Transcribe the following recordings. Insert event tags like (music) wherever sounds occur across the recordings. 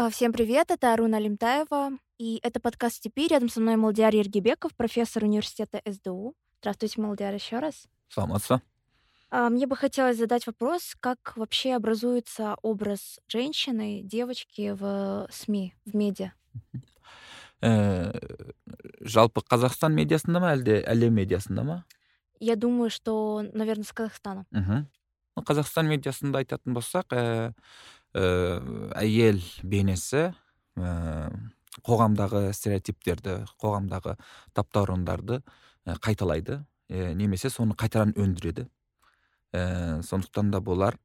А, Всем привет, это Аруна Алимтаева, и это подкаст «Степи». Рядом со мной Молдиар Ергебеков, профессор университета СДУ. Здравствуйте, Молдиар, еще раз. саламатсызба А, Мне бы хотелось задать вопрос, как вообще образуется образ женщины, девочки в СМИ, в медиа? (laughs) Э, жалпы қазақстан медиасында ма әлде әлем медиасында ма Я думаю, что, наверное, с Казахстана. мхм Ну, қазақстан медиасында айтатын болсақ ә, әйел бейнесі ә, қоғамдағы стереотиптерді қоғамдағы таптауырындарды ә, қайталайды. Ә, немесе соны қайтадан өндіреді. Ә, сондықтан да болар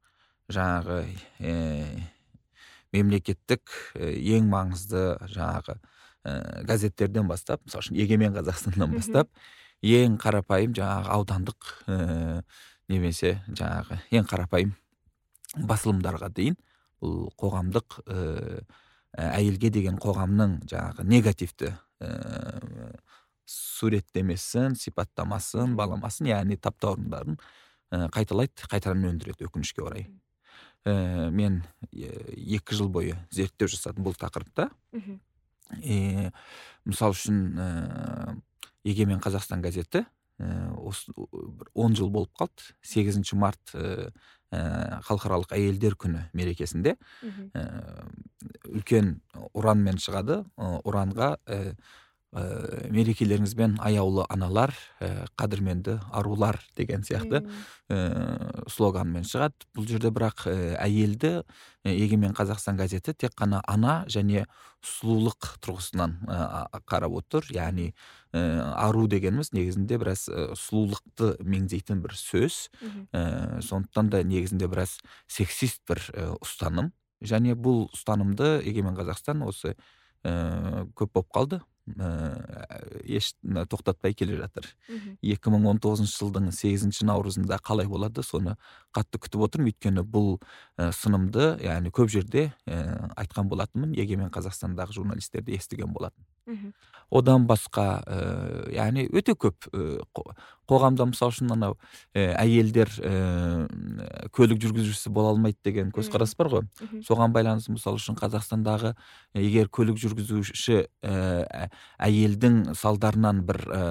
жаңағы ә, мемлекеттік ә, ең маңызды жаңағы ә, газеттерден бастап мысалы үшін егемен қазақстаннан бастап ең қарапайым жаңағы аудандық ә, немесе жаңағы ең қарапайым басылымдарға дейін бұл қоғамдық ә, әйелге деген қоғамның жаңағы негативті ә, суреттемесін сипаттамасын баламасын яғни таптауырындарын ә, қайталайды қайтадан өндіреді өкінішке орай. Ә, мен екі жыл бойы зерттеу жасадым бұл тақырыпта. Мгм. и мысалы үшін ә, егемен қазақстан газеті ә, осы бір он жыл болып қалды. Сегізінші март ә, ә, халықаралық әйелдер күні мерекесінде ә, үлкен ұранмен шығады. Ұранға ә, мерекелеріңізбен аяулы аналар ә, қадірменді арулар деген сияқты ә, слоганмен шығады. Бұл жерде бірақ ә, әйелді ә, егемен қазақстан газеті тек қана ана және сұлулық тұрғысынан ә, қарап отыр. Яғни ә, ару дегеніміз негізінде біраз ә, сұлулықты меңзейтін бір сөз. Ә, сондықтан да негізінде біраз сексист бір ә, ұстаным. Және бұл ұстанымды егемен қазақстан осы ә, көп болып қалды. Еш мына тоқтатпай келе жатыр. Мгм. 2019 жылдың сегізінші наурызында қалай болады? Соны қатты күтіп отырмын. Өйткені бұл ә, сынымды яғни көп жерде ә, айтқан болатынмын. Егемен қазақстандағы журналистер де естіген болатын. Одан басқа ә, яғни өте көп ә, қо- қоғамда мысалы үшін анау ә, әйелдер ә, көлік жүргізушісі бола алмайды деген көзқарас бар ғой. Соған байланысты мысалы үшін қазақстандағы егер көлік жүргізуші ә, әйелдің салдарынан бір ә,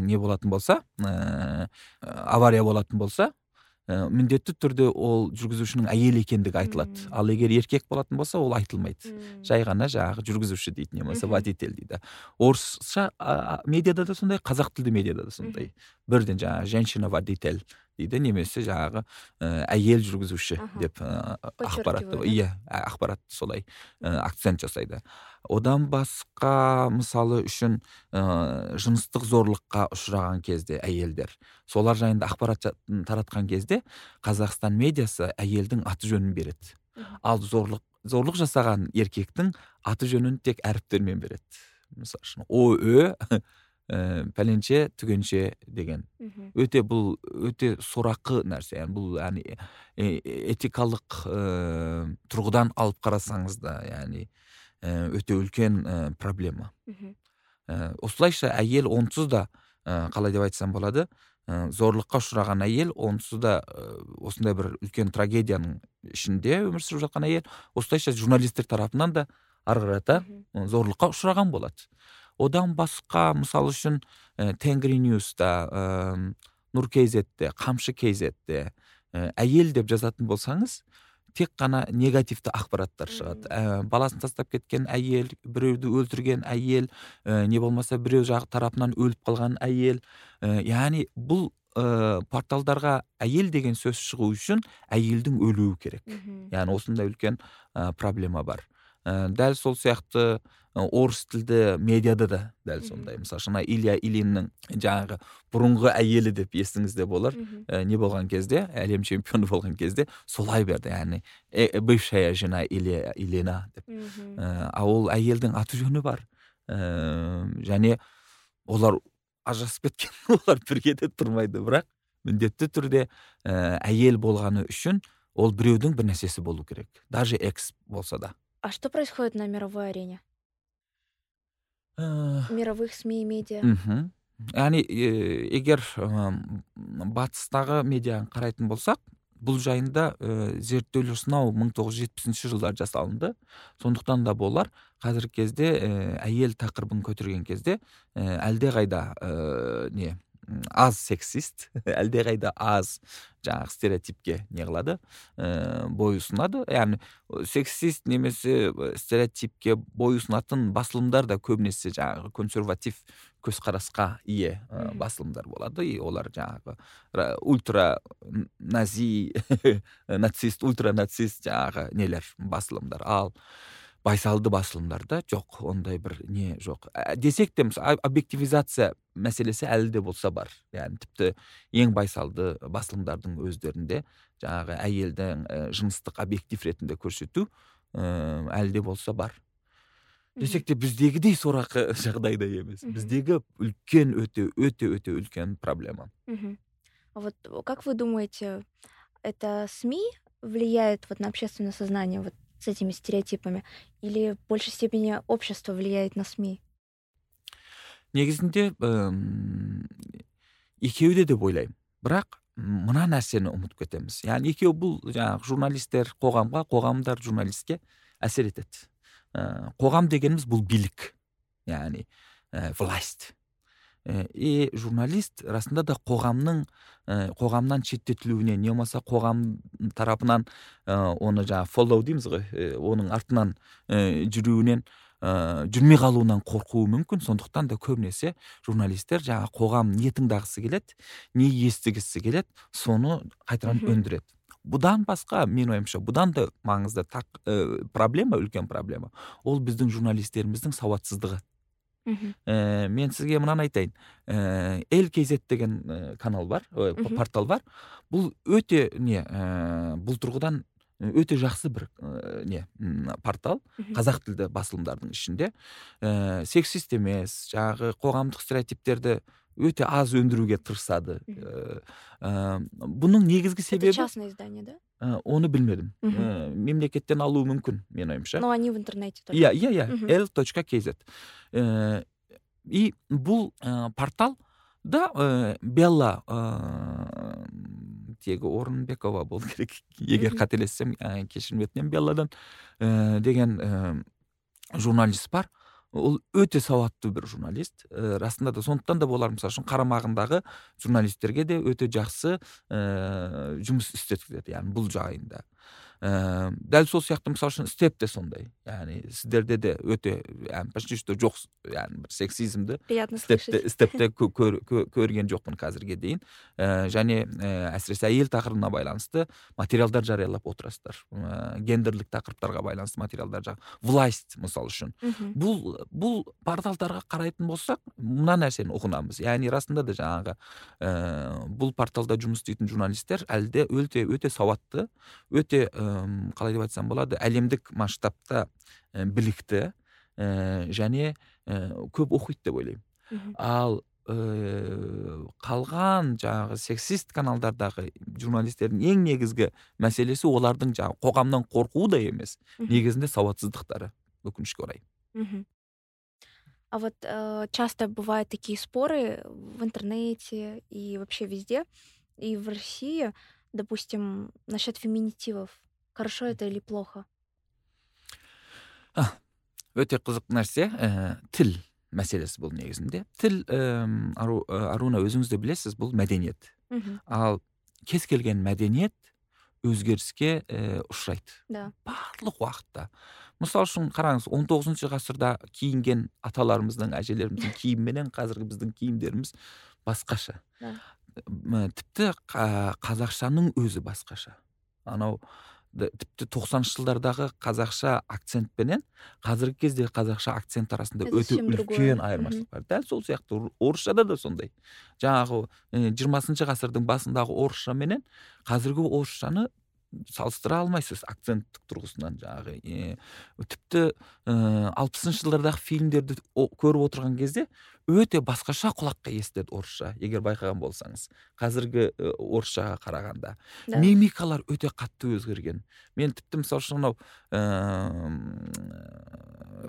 не болатын болса ә, авария болатын болса ә, міндетті түрде ол жүргізушінің әйел екендігі айтылады. Ал егер еркек болатын болса ол айтылмайды. Жай ғана жаңағы жүргізуші дейді не болмаса водитель дейді. Орысша а, медиада да сондай қазақ тілді медиада да сондай. Бірден жаңағы женщина водитель дейді немесе жаңағы ә, әйел жүргізуші Аха. деп ә, ақпаратты иә ақпаратты солай ә, акцент жасайды одан басқа мысалы үшін ә, жыныстық зорлыққа ұшыраған кезде әйелдер солар жайында ақпарат таратқан кезде қазақстан медиасы әйелдің аты жөнін береді ал зорлық зорлық жасаған еркектің аты жөнін тек әріптермен береді мысалы үшін о ә, пәленше түгенше деген. Өте бұл өте сорақы нәрсе. Яғни бұл яғни этикалық ә, тұрғыдан алып қарасаңыз да яғни өте үлкен ә, проблема. Ә, осылайша әйел онсыз да ә, қалай деп айтсам болады ә, зорлыққа ұшыраған әйел онсыз да ә, осындай бір үлкен трагедияның ішінде өмір сүріп жатқан әйел осылайша журналистер тарапынан да ары қарата зорлыққа ұшыраған болады. Одан басқа мысалы үшін ә, тенгри ньюста ә, нұр кейзетте қамшы кейзетте ә, әйел деп жазатын болсаңыз тек қана негативті ақпараттар шығады. Ә, баласын тастап кеткен әйел біреуді өлтірген әйел ә, не болмаса біреу жақ тарапынан өліп қалған әйел. Ә, яғни бұл ә, порталдарға әйел деген сөз шығу үшін әйелдің өлуі керек. Яғни осындай үлкен ә, проблема бар. Ә, дәл сол сияқты ә, орыс тілді медиада да дәл сондай. Мысалы үшін илья ильиннің жаңағы бұрынғы әйелі деп есіңізде болар. Ә, не болған кезде әлем чемпионы болған кезде солай берді яғни «Э, э, бывшая жена Илья- ильина деп. Ә, а ол әйелдің аты жөні бар. Ә, және олар ажырасып кеткен (laughs) олар бірге де тұрмайды. Бірақ міндетті түрде ә, әйел болғаны үшін ол біреудің бір нәрсесі болу керек. Даже экс болса да. А что происходит на мировой арене? Ә, мировых СМИ и медиа? мхм яғни э, егер ы, батыстағы медианы қарайтын болсақ бул жайында сыноо миң тогуз жүз жетимишинчи жылдары жасалынды сондуктан да болар азыркы кезде әйел тақырыбын көтөргөн кезде әлдекайда не аз сексист (laughs) әлдекайда аз жанагы стереотипке не кылады э, бою сунады яғни сексист немесе э, стереотипке бою сунатын басылымдар да көбүнесе жанагы консерватив көз караска ээ басылымдар болот и олар жанагы ультра нази (laughs) нацист ультра нацист жанагы нелер басылымдар. Ал байсалды басылымдарда жок ондай бир не жок десек те объективизация маселеси әлі де болса бар. Яғни тіпті ең байсалды басылымдардың өздерінде жаңағы әйелдің жыныстық объектив ретінде көрсету әлі де болса бар. Десек те біздегідей сорақы (laughs) жағдайда емес. Біздегі үлкен өте өте өте үлкен проблема. Вот как вы думаете это сми влияет вот на общественное сознание? Вот с этими стереотипами? Или в большей степени общество влияет на СМИ? негізінде екеуі де деп ойлаймын. Бірақ мына нәрсені ұмытып кетеміз. Яғни екеуі бұл жаңағы журналисттер қоғамға қоғамдар журналистке әсер етеді. Қоғам дегеніміз бұл билік. Яғни власть. И журналист расында да қоғамның қоғамнан шеттетілуіне не болмаса қоғам тарапынан оны жаңағы фоллоу дейміз ғой оның артынан жүруінен жүрмей қалуынан қорқуы мүмкін. Сондықтан да көбінесе журналисттер жаңа қоғам не тыңдағысы келеді не естігісі келеді соны қайтадан өндіреді. Бұдан басқа менің ойымша бұдан да маңызды так, проблема үлкен проблема ол біздің журналистеріміздің сауатсыздығы. Ә, мен сізге мынаны айтайын. Ә, эл kz деген ә, канал бар ә, портал бар. Бұл өте не ә, бұл тұрғыдан өте жақсы бір ә, не портал. Қазақ тілді басылымдардың ішінде. Ә, сексист емес жаңағы қоғамдық стереотиптерді өте аз өндіруге тырысады. Ә, бұның негізгі себебі это частное издание да? оны білмедім. Ә, мемлекеттен алуы мүмкін менің ойымша. Но они в интернете иә иә иә. Л точка kz и бұл портал да белла тегі орынбекова болу керек. Егер қателессем кешірім өтінемін белладан деген журналист бар. Ол өте сауатты бір журналист. Ә, расында да сондықтан да болар мысалы үшін қарамағындағы журналистерге де өте жақсы ә, жұмыс істеткізеді яғни бұл жайында. Ә, дәл сол сияқты мысалы үшін степ те сондай. Яғни сіздерде де өте яғни почти что жоқ яғни бір сексизмді степте степте көрген жоқпын қазірге дейін. Ә, және ә, әсіресе әйел тақырыбына байланысты материалдар жариялап отырасыздар. Ә, гендерлік тақырыптарға байланысты материалдар жақ власть мысалы үшін. Бұл бұл порталдарға қарайтын болсақ мына нәрсені ұғынамыз. Яғни расында да жаңағы ә, бұл порталда жұмыс істейтін журналисттер әлі де өте өте сауатты өте қалай деп айтсам болады әлемдік масштабта білікті ә, және ә, көп оқиды деп ойлаймын. Ал ә, қалған жаңағы сексист каналдардағы журналистердің ең негізгі мәселесі олардың жаңағы қоғамнан қорқуы да емес негізінде сауатсыздықтары өкінішке орай. А вот э, часто бывают такие споры в интернете и вообще везде, и в России, допустим, насчет феминитивов. Хорошо это или плохо? өте қызық нәрсе. Ә, тіл мәселесі бұл негізінде. Тіл ә, ару, аруна өзіңіз де білесіз бұл мәдениет. Ал кез келген мәдениет өзгеріске ә, ұшырайды. Да. Барлық уақытта. Мысалы үшін қараңыз 19 тоғызыншы ғасырда киінген аталарымыздың әжелеріміздің киіміменен қазіргі біздің киімдеріміз басқаша. Да. тіпті қазақшаның өзі басқаша. Анау тіпті тоқсаныншы жылдардағы қазақша акцентпенен қазіргі кездегі қазақша акцент арасында өте үлкен айырмашылық бар. Дәл сол сияқты орысшада да сондай. Жаңағы жиырмасыншы ғасырдың басындағы орысша менен қазіргі орысшаны салыстыра алмайсыз акценттік тұрғысынан жаңағы е, тіпті алпысыншы жылдардағы фильмдерді көріп отырған кезде өте басқаша құлаққа естіледі орысша егер байқаған болсаңыз. Қазіргі орысшаға қарағанда. Да. мимикалар өте қатты өзгерген. Мен тіпті мысалы үшін мынау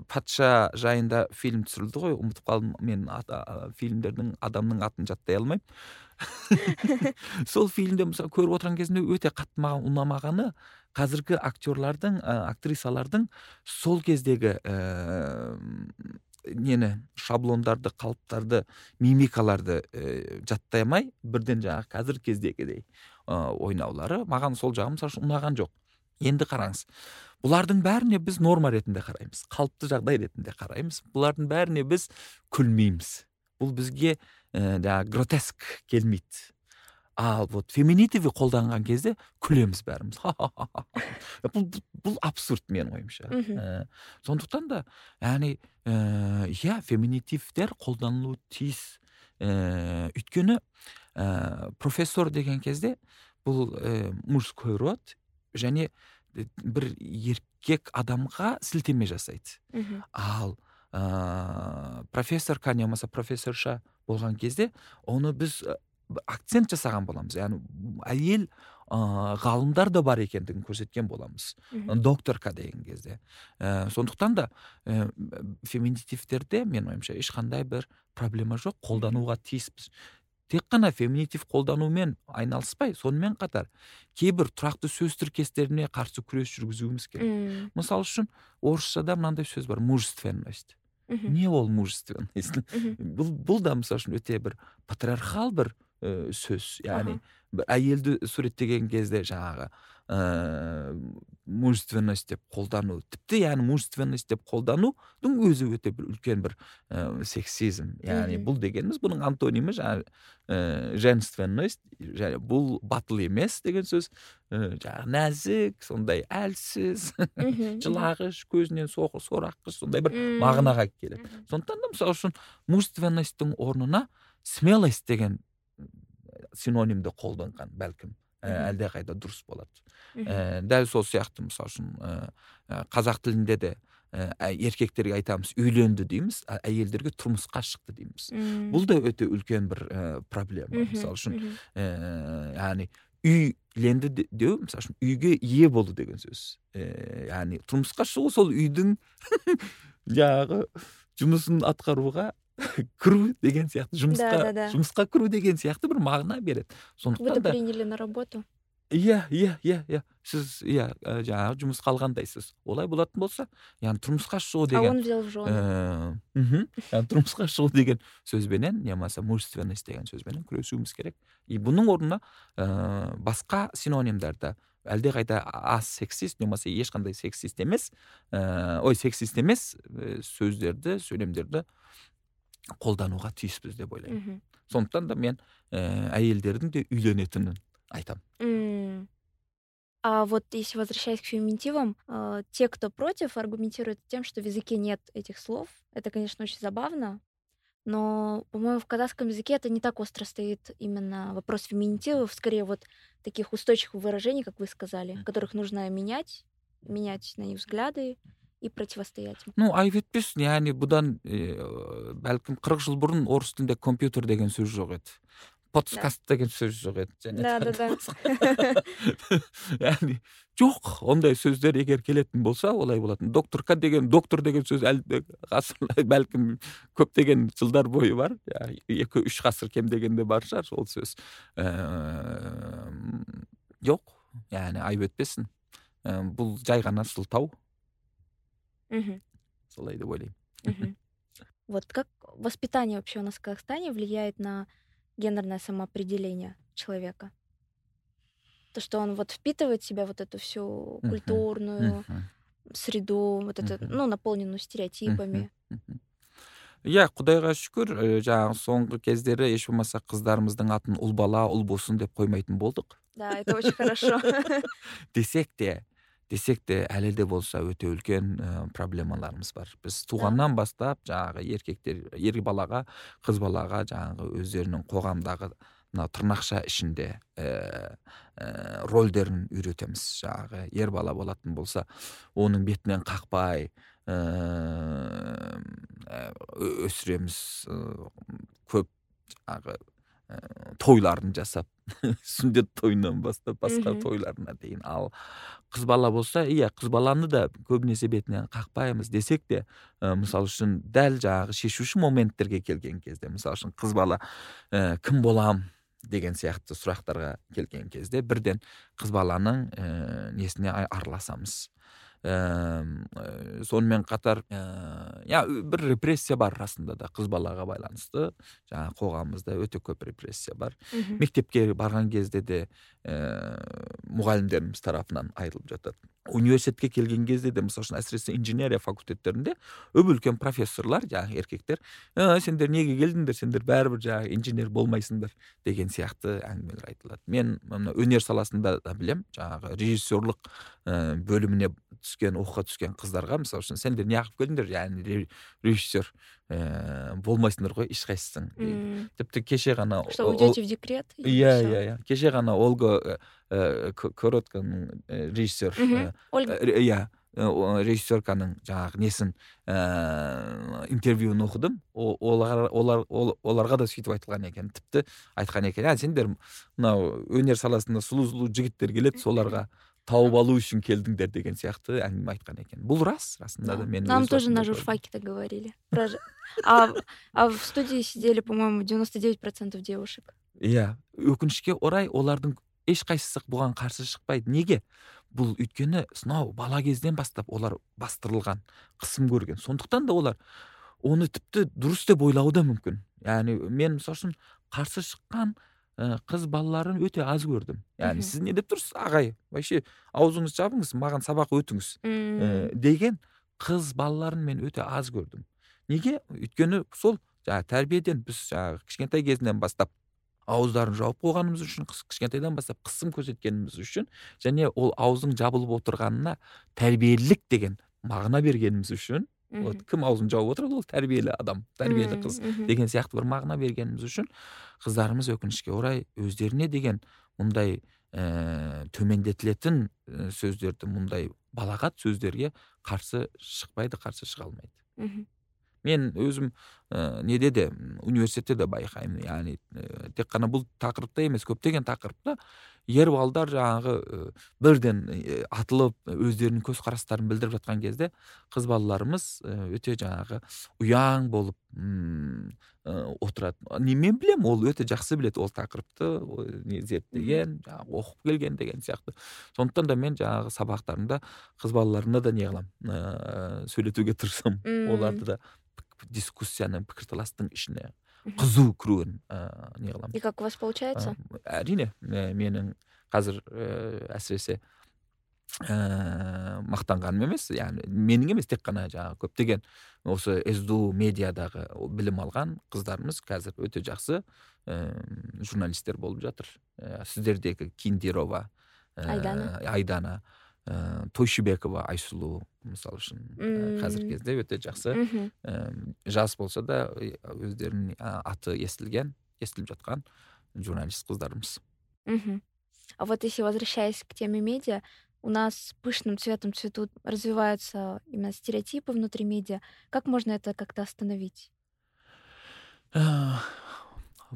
патша жайында фильм түсірілді ғой ұмытып қалдым. Мен ата, фильмдердің адамның атын жаттай алмаймын. (laughs) сол фильмде мысалы көріп отырған кезімде өте қатты маған ұнамағаны қазіргі актерлардың актрисалардың сол кездегі ііі нені шаблондарды қалыптарды мимикаларды ә, жаттай алмай бірден жаңағы қазіргі кездегідей ә, ойнаулары маған сол жағы мысалы үшін ұнаған жоқ. Енді қараңыз бұлардың бәріне біз норма ретінде қараймыз қалыпты жағдай ретінде қараймыз бұлардың бәріне біз күлмейміз. Бұл бізге ә, жаңағы гротеск келмейді. Ал вот феминитиві қолданған кезде күлеміз бәріміз. (laughs) Бұл, бұл абсурд менің ойымша. Ә, сондықтан да яғни ә, иә феминитивтер қолданылуы тиіс. Ә, өйткені ә, профессор деген кезде бұл ә, мужской род және бір еркек адамға сілтеме жасайды. Ал ә, профессор не болмаса профессорша болған кезде оны біз акцент жасаған боламыз. Яғни әйел ә, ғалымдар да бар екендігін көрсеткен боламыз. Докторка деген кезде. Ә, сондықтан да ә, феминитивтерде менің ойымша ешқандай бір проблема жоқ қолдануға тиіспіз. Тек қана феминитив қолданумен айналыспай сонымен қатар кейбір тұрақты сөз тіркестеріне қарсы күрес жүргізуіміз керек. Мысалы үшін орысшада мынандай сөз бар мужественность. Не ол мужественность бұл, бұл да мысалы үшін өте бір патриархал бір ә, сөз. Яғни бір әйелді суреттеген кезде жаңағы ыыы мужественность деп қолдану тіпті яғни мужественность деп қолданудың өзі өте бір үлкен бір ә, сексизм. Яғни бұл дегеніміз бұның антонимі жаңағы ә, женственность және бұл батыл емес деген сөз. Ә, жаңағы нәзік сондай әлсіз (laughs) жылағыш көзінен сораққыш сондай бір мағынаға келеді сондықтан да мысалы үшін мужественностьтың орнына смелость деген синонимді қолданған бәлкім. Әлдеқайда дұрыс болады. Ә, дәл сол сияқты мысалы үшін ә, қазақ тілінде де ә, еркектерге айтамыз үйленді дейміз әйелдерге тұрмысқа шықты дейміз. Бұл да өте үлкен бір ә, проблема мысалы үшін ә, яғни үйленді деу мысалы үшін үйге ие болу деген сөз. Ә, яғни тұрмысқа шығу сол үйдің (laughs) жаңағы жұмысын атқаруға (laughs) кіру деген сияқты жұмысқа да, да, да. жұмысқа кіру деген сияқты бір мағына береді. Сондықтан да приняли на работу? Иә иә иә иә. Сіз иә жаңағы жұмысқа алғандайсыз олай болатын болса яғни тұрмысқа шығу деген а он взял в жены. мхм тұрмысқа шығу деген сөзбенен не болмаса мужественность деген сөзбенен күресуіміз керек. И бұның орнына ә, басқа синонимдарды әлдеқайда аз сексист не болмаса ешқандай сексист емес ә, ой сексист емес сөздерді сөйлемдерді қолдануға тиіспіз деп ойлаймын сондықтан да мен ә, әйелдердің де үйленетінін айтамын А вот если возвращаясь к феминитивам, э, те, кто против, аргументируют тем, что в языке нет этих слов. Это, конечно, очень забавно, но, по-моему, в казахском языке это не так остро стоит именно вопрос феминитивов, скорее вот таких устойчивых выражений, как вы сказали, которых нужно менять, менять на них взгляды, и противостоять ну айып етпесін яғни бұдан бәлкім қырық жыл бұрын орыс тілінде компьютер деген сөз жоқ еді. Подкаст деген сөз жоқ еді және да да да. (laughs) Яғни жоқ ондай сөздер егер келетін болса олай болатын. Докторка деген доктор деген сөз әлі ғасыр (laughs) бәлкім көптеген жылдар бойы бар. Екі үш ғасыр кем дегенде бар шығар ол сөз. Жоқ яғни айып етпесін бұл жай ғана сылтау. Солай деп ойлаймын вот как воспитание вообще у нас в казахстане влияет на гендерное самоопределение человека? То что он вот впитывает в себя вот эту всю культурную среду вот это ну наполненную стереотипами. Иә құдайға шүкір жаңағы соңғы кездері еш болмаса қыздарымыздың атын ұл бала ұл болсын деп қоймайтын болдық. Да это очень хорошо. (laughs) Десек те десек те әлі де болса өте үлкен ә, проблемаларымыз бар. Біз туғаннан бастап жаңағы еркектер ер балаға қыз балаға жаңағы өздерінің қоғамдағы мына тырнақша ішінде ә, ә, рольдерін үйретеміз. Жаңағы ер бала болатын болса оның бетінен қақпай ә, өсіреміз көп жаңағы тойларын жасап (laughs) сүндет тойынан бастап басқа тойларына дейін ал. Қыз бала болса иә қыз баланы да көбінесе бетінен қақпаймыз десек те ә, мысалы үшін дәл жаңағы шешуші моменттерге келген кезде мысалы үшін қыз бала ә, кім болам? деген сияқты сұрақтарға келген кезде бірден қыз баланың ә, несіне араласамыз ә, сонымен қатар ә, бір репрессия бар расында да қыз балаға байланысты. Жаңағы қоғамымызда өте көп репрессия бар. Мектепке барған кезде де ә, мұғалімдеріміз тарапынан айтылып жатады. Университетке келген кезде де мысалы үшін әсіресе инженерия факультеттерінде өп үлкен профессорлар жаңағы еркектер ә, сендер неге келдіңдер? Сендер бәрібір жаңағы инженер болмайсыңдар деген сияқты әңгімелер айтылады. Мен мына өнер саласында да білем жаңағы режиссерлық ә, бөліміне түскен оқуға түскен қыздарға мысалы үшін сендер неғып келдіңдер? Яғни режиссер ііі болмайсыңдар ғой ешқайсысың тіпті кеше ғана что уйдете в декрет иә иә иә. Кеше ғана ольга коротканың режиссер иә режиссерканың жаңағы несін ііі интервьюін оқыдым. Олар олар оларға да сөйтіп айтылған екен. Тіпті айтқан екен ә сендер мынау өнер саласында сұлу сұлу жігіттер келеді (laughs) соларға тауып алу үшін келдіңдер деген сияқты әңгіме айтқан екен. Бұл рас расында да. мен нам тоже на журфаке так говорили. А а в студии сидели по моему девяносто девять процентов девушек. Иә өкінішке орай олардың ешқайсысы бұған қарсы шықпайды. Неге? Бұл өйткені сонау бала кезден бастап олар бастырылған қысым көрген. Сондықтан да олар оны тіпті дұрыс деп ойлауы да мүмкін. Яғни мен мысалы үшін қарсы шыққан ә, қыз балаларын өте аз көрдім. Яғни сіз не деп тұрсыз? Ағай вообще аузыңызды жабыңыз маған сабақ өтіңіз. Ә, деген қыз балаларын мен өте аз көрдім. Неге? Өйткені сол жаңағы тәрбиеден біз жаңағы кішкентай кезінен бастап ауыздарын жауып қойғанымыз үшін кішкентайдан бастап қысым көрсеткеніміз үшін және ол аузың жабылып отырғанына тәрбиелілік деген мағына бергеніміз үшін вот кім аузын жауып отырады ол тәрбиелі адам тәрбиелі қыз деген сияқты бір мағына бергеніміз үшін қыздарымыз өкінішке орай өздеріне деген мұндай ә, төмендетілетін сөздерді мұндай балағат сөздерге қарсы шықпайды қарсы шыға алмайды. Мен өзім ә, неде де университетте де байқаймын яғни ә, тек қана бұл тақырыпта емес көптеген тақырыпта ер балдар жаңағы бірден атылып өздерінің көзқарастарын білдіріп жатқан кезде қыз балаларымыз өте жаңағы ұяң болып отырады не мен білем ол өте жақсы біледі ол тақырыпты не зерттеген жаңағы оқып келген деген сияқты. Сондықтан да мен жаңағы сабақтарымда қыз балаларына да не қыламын ыыы сөйлетуге тырысамын. Оларды да дискуссияның пікірталастың ішіне. Қызу кіруін ыыы не қыламын. И как у вас получается? Әрине менің қазір ііі әсіресе ііі мақтанғаным емес яғни менің емес тек қана жаңағы көптеген осы сду медиадағы білім алған қыздарымыз қазір өте жақсы ііі журналистер болып жатыр. Сіздердегі киндирова айдана. Айдана. Ыыы тойшыбекова айсұлу мысалы үшін қазіргі кезде өте жақсы. Жас болса да өздерінің аты естілген естіліп жатқан журналист қыздарымыз. Мхм а вот если возвращаясь к теме медиа у нас пышным цветом цветут развиваются именно стереотипы внутри медиа. Как можно это как то остановить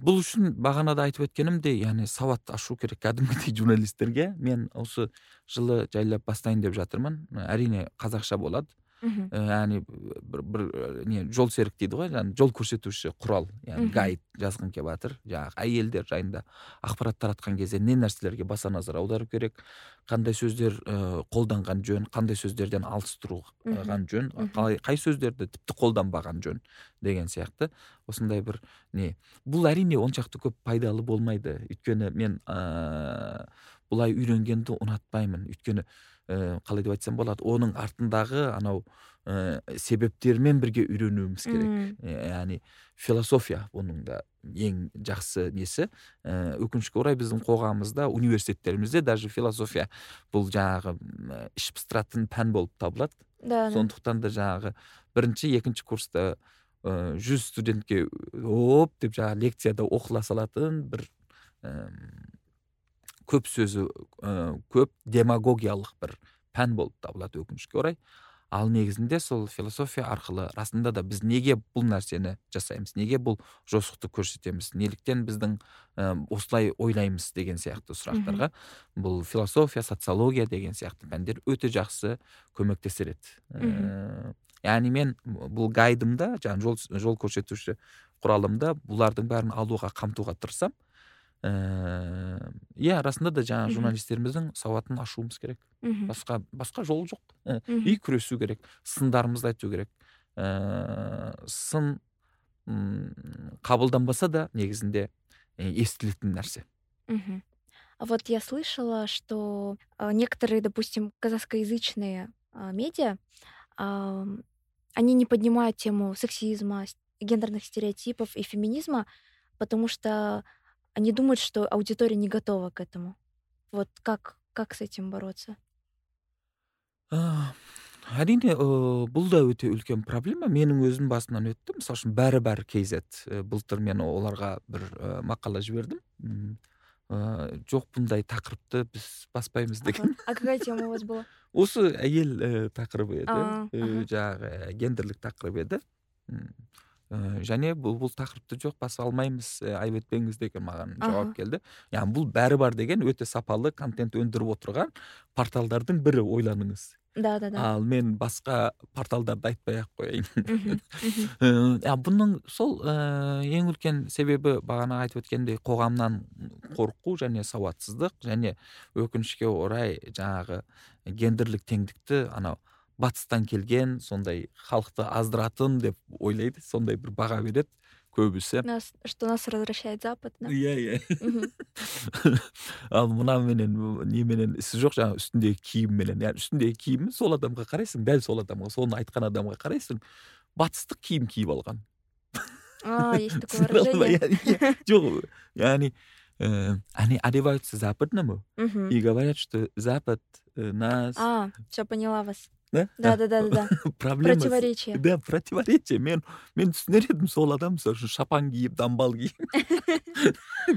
бұл үшін бағанада айтып өткенімдей яғни сауат ашу керек кәдімгідей журналистерге. Мен осы жылы жайлап бастайын деп жатырмын. Әрине қазақша болады. Мхм яғни бір бір не жол серік дейді ғой яғни жол көрсетуші құрал яғни гайд жазғым келіп жатыр жаңағы әйелдер жайында ақпарат таратқан кезде не нәрселерге баса назар аудару керек қандай сөздер ә, қолданған жөн қандай сөздерден алыс тұрған жөн қалай қай сөздерді тіпті қолданбаған жөн деген сияқты. Осындай бір не бұл әрине оншақты көп пайдалы болмайды. Өйткені мен ә, бұлай үйренгенді ұнатпаймын. Өйткені ә, қалай деп айтсам болады оның артындағы анау ә, себептерімен бірге үйренуіміз керек. Яғни философия бұның да ең жақсы несі. Ә, өкінішке орай біздің қоғамымызда университеттерімізде даже философия бұл жаңағы іш пыстыратын пән болып табылады. Да сондықтан да жаңағы бірінші екінші курста жүз студентке оп деп жаңағы лекцияда оқыла салатын бір көп сөзі ә, көп демагогиялық бір пән болып табылады өкінішке орай. Ал негізінде сол философия арқылы расында да біз неге бұл нәрсені жасаймыз неге бұл жосықты көрсетеміз неліктен біздің ә, осылай ойлаймыз деген сияқты сұрақтарға бұл философия социология деген сияқты пәндер өте жақсы көмектесер еді. Ә, яғни мен бұл гайдымда жаңағы жол, жол көрсетуші құралымда бұлардың бәрін алуға қамтуға тырысамын иә расында да жаңағы журналисттеріміздің сауатын ашуымыз керек. Басқа басқа жол жоқ. И күресу керек сындарымызды айту керек. Ыыы сын қабылданбаса да негізінде естілетін нәрсе. Мгм. А вот я слышала, что некоторые, допустим, казахскоязычные медиа, они не поднимают тему сексизма, гендерных стереотипов и феминизма, потому что они думают, что аудитория не готова к этому. Вот как, как с этим бороться? Әрине ыыы бұл да өте үлкен проблема менің өзім басынан өтті мысалы үшін бәрі бәрі kz і былтыр мен оларға бір і мақала жібердім ыыы жоқ бұндай тақырыпты біз баспаймыз деген. А какая тема у вас была? (laughs) осы әйел тақырыбы еді жаңағы гендерлік тақырып еді І және бұл, бұл тақырыпты жоқ баса алмаймыз і айып етпеңіз деген маған жауап келді. Яғни бұл бәрі бар деген өте сапалы контент өндіріп отырған порталдардың бірі ойланыңыз. Да, да, да. ал мен басқа порталдарды айтпай ақ қояйын. Ә, (laughs) бұның сол ііі ең үлкен себебі бағана айтып өткендей қоғамнан қорқу және сауатсыздық және өкінішке орай жаңағы гендерлік теңдікті анау батыстан келген сондай халықты аздыратын деп ойлайды сондай бір баға береді көбісі. Нас, что нас возвращает Запад, иә иә. (laughs) Ал мынаменен неменен ісі жоқ жаңағы үстіндегі киімменен. Яғни үстіндегі киімі сол адамға қарайсың дәл сол адамға соны айтқан адамға қарайсың батыстық киім киіп алған. А, есть (laughs) такое выражение. (laughs) Жоқ яғни э, они одеваются западному и говорят что запад э, нас А, все поняла вас. Да? Да, да, да, да, (laughs) проблема Противоречие. да противоречие. Мен мен түсінер едім сол адам мысалы үшін шапан киіп дамбал киіп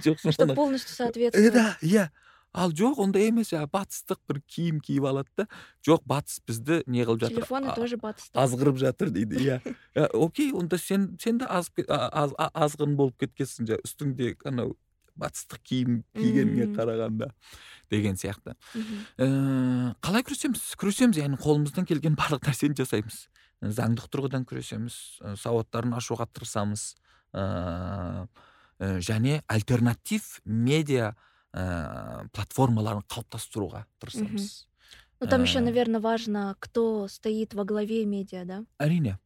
жоқ Чтобы полностью соответствовать. да иә ал жоқ ондай емес жаңағы батыстық бір киім киіп алады да. Жоқ батыс бізді не қылып жатыр. Телефоны тоже батыстық. азғырып жатыр дейді иә окей онда сен сен де азғын болып кеткенсің жаңағы үстіңде анау батыстық киім кигеніңе қарағанда деген сияқты. Ііі қалай күресеміз? Күресеміз яғни қолымыздан келген барлық нәрсені жасаймыз. Заңдық тұрғыдан күресеміз і сауаттарын ашуға тырысамыз. І және альтернатив медиа ыыы платформаларын қалыптастыруға тырысамыз. Ну, там еще, наверное, важно, кто стоит во главе медиа, да? әрине.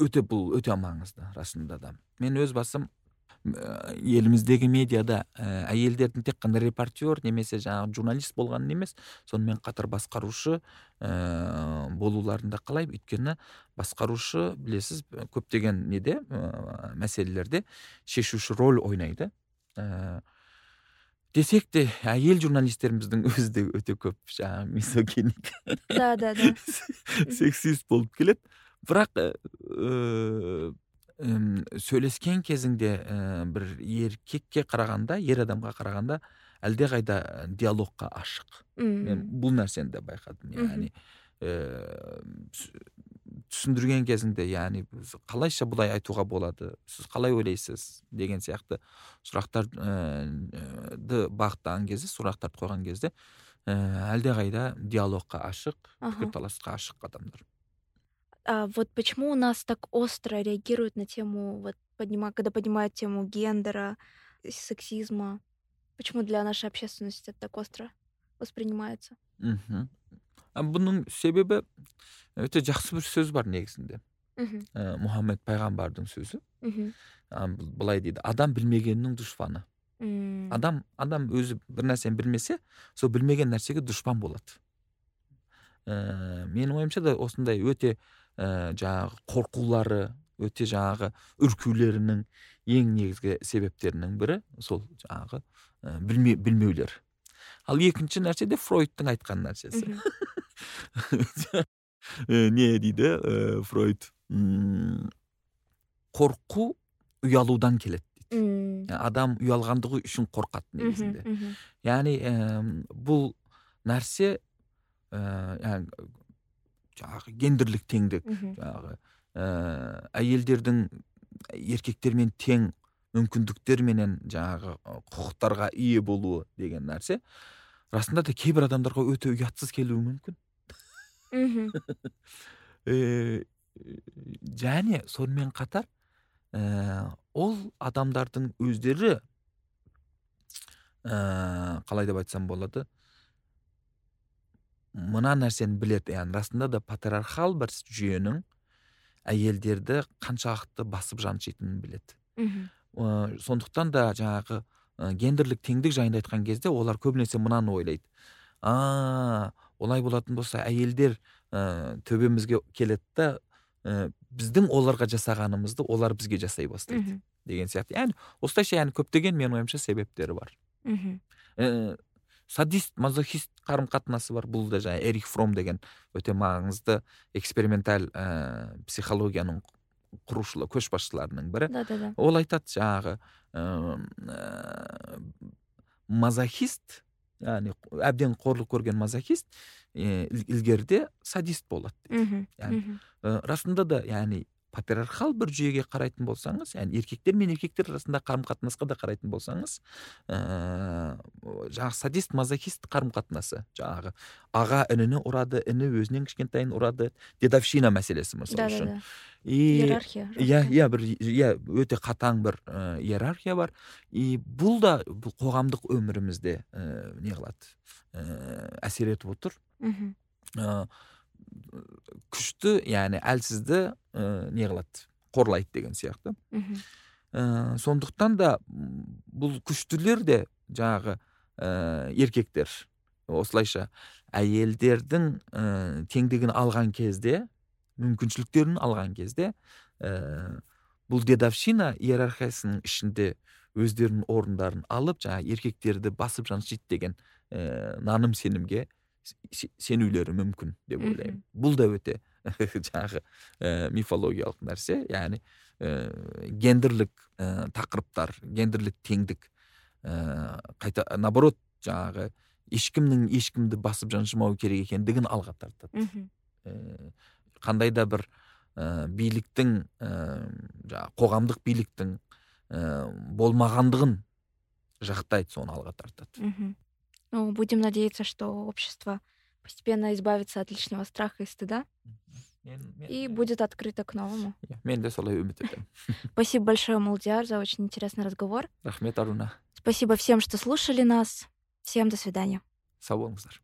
Өте бұл өте маңызды расында да. Мен өз басым еліміздегі медиада э, әйелдердің тек қана репортер немесе жаңағы журналист болғанын емес сонымен қатар басқарушы ә, болуларын да қалаймын өйткені басқарушы білесіз э, көптеген неде ә, мәселелерде шешуші роль ойнайды. Ә, десек те әйел журналистеріміздің өзі де өте көп жаңағы Да, да, да. (laughs) сексист болып келеді. Бірақ ыыы сөйлескен кезіңде ііі бір еркекке қарағанда ер адамға қарағанда әлдеқайда диалогқа ашық. Мен М, бұл нәрсені де байқадым яғни ііі түсіндірген кезіңде яғни қалайша бұлай айтуға болады? Сіз қалай ойлайсыз? деген сияқты сұрақтарды бағыттаған кезде сұрақтарды қойған кезде ііі әлдеқайда диалогқа ашық пікірталасқа ашық адамдар. А вот почему у нас так остро реагируют на тему, вот поднима- когда поднимают тему гендера, сексизма? Почему для нашей общественности это так остро воспринимается? мхм бұның себебі өте жақсы бір сөз бар негізінде. Мгм, ә, мұхаммед пайғамбардың сөзі. Ә, бұл- былай дейді. Адам білмегеннің дұшпаны адам адам өзі бір нәрсені білмесе сол білмеген нәрсеге дұшпан болады. Ә, менің ойымша да осындай өте ә, жаңағы қорқулары өте жаңағы үркулерінің ең негізгі себептерінің бірі сол жаңағы ә, білме, білмеулер. Ал екінші нәрсе де фройдтың айтқан нәрсесі. (laughs) Э, не дейді? Ә, фройд қорқу ұялудан келеді дейді. Адам ұялғандығы үшін қорқады негізінде. яғни ііі бұл нәрсе яғни жаңағы гендерлік теңдік жаңағы ііі әйелдердің еркектермен тең мүмкіндіктерменен жаңағы құқықтарға ие болуы деген нәрсе расында да кейбір адамдарға өте ұятсыз келуі мүмкін. (laughs) Э, және сонымен қатар ііі ол адамдардың өздері қалай деп айтсам болады мына нәрсені біледі. Яғни расында да патриархал бір жүйенің әйелдерді қаншалықты басып жаншитынын біледі. Мхм. Сондықтан да жаңағы гендерлік теңдік жайында айтқан кезде олар көбінесе мынаны ойлайды. А олай болатын болса әйелдер ә, төбемізге келеді да ә, біздің оларға жасағанымызды олар бізге жасай бастайды деген сияқты. Яғни осылайша яғни көптеген менің ойымша себептері бар. Мхм. Садист мазохист қарым қатынасы бар. Бұл да жаңағы эрих фром деген өте маңызды эксперименталь ә, психологияның құрушылы көшбасшыларының бірі. Да да да ол айтады жаңағы ә, мазохист яғни әбден қорлық көрген мазохист ә, ілгеріде садист болады дейді. Расында да яғни патриархал бір жүйеге қарайтын болсаңыз яғни еркектер мен еркектер арасында қарым қатынасқа да қарайтын болсаңыз ыыы ә, жаңағы садист мазохист қарым қатынасы жаңағы аға ініні ұрады іні өзінен кішкентайын ұрады дедовщина мәселесі мысалы да үшін. да. И иерархия иә иә бір иә өте қатаң бір ә, иерархия бар. И бұл да бұл қоғамдық өмірімізде ә, не қылады ә, әсер етіп отыр. Мхм. Күшті яғни әлсізді ә, не қылады. Қорлайды деген сияқты. Ә, сондықтан да бұл күштілер де жаңағы ә, еркектер. Осылайша әйелдердің ә, теңдігін алған кезде мүмкіншіліктерін алған кезде ә, бұл дедовщина иерархиясының ішінде өздерінің орындарын алып жаңағы еркектерді басып жаншиды деген ә, наным сенімге сенулері мүмкін деп ойлаймын. Бұл да өте (laughs) жаңағы ә, мифологиялық нәрсе. Яғни ә, гендерлік ә, тақырыптар гендерлік теңдік ә, қайта наоборот жаңағы ешкімнің ешкімді басып жаншымау керек екендігін алға тартады. Ә, қандай да бір ә, биліктің ә, жаңағы қоғамдық биліктің ә, болмағандығын жақтайды соны алға тартады. Мхм. Ну, будем надеяться, что общество постепенно избавится от личного страха и стыда и будет открыто к новому. (laughs) Спасибо большое, Молдиар, за очень интересный разговор. Спасибо всем, что слушали нас. Всем до свидания. сау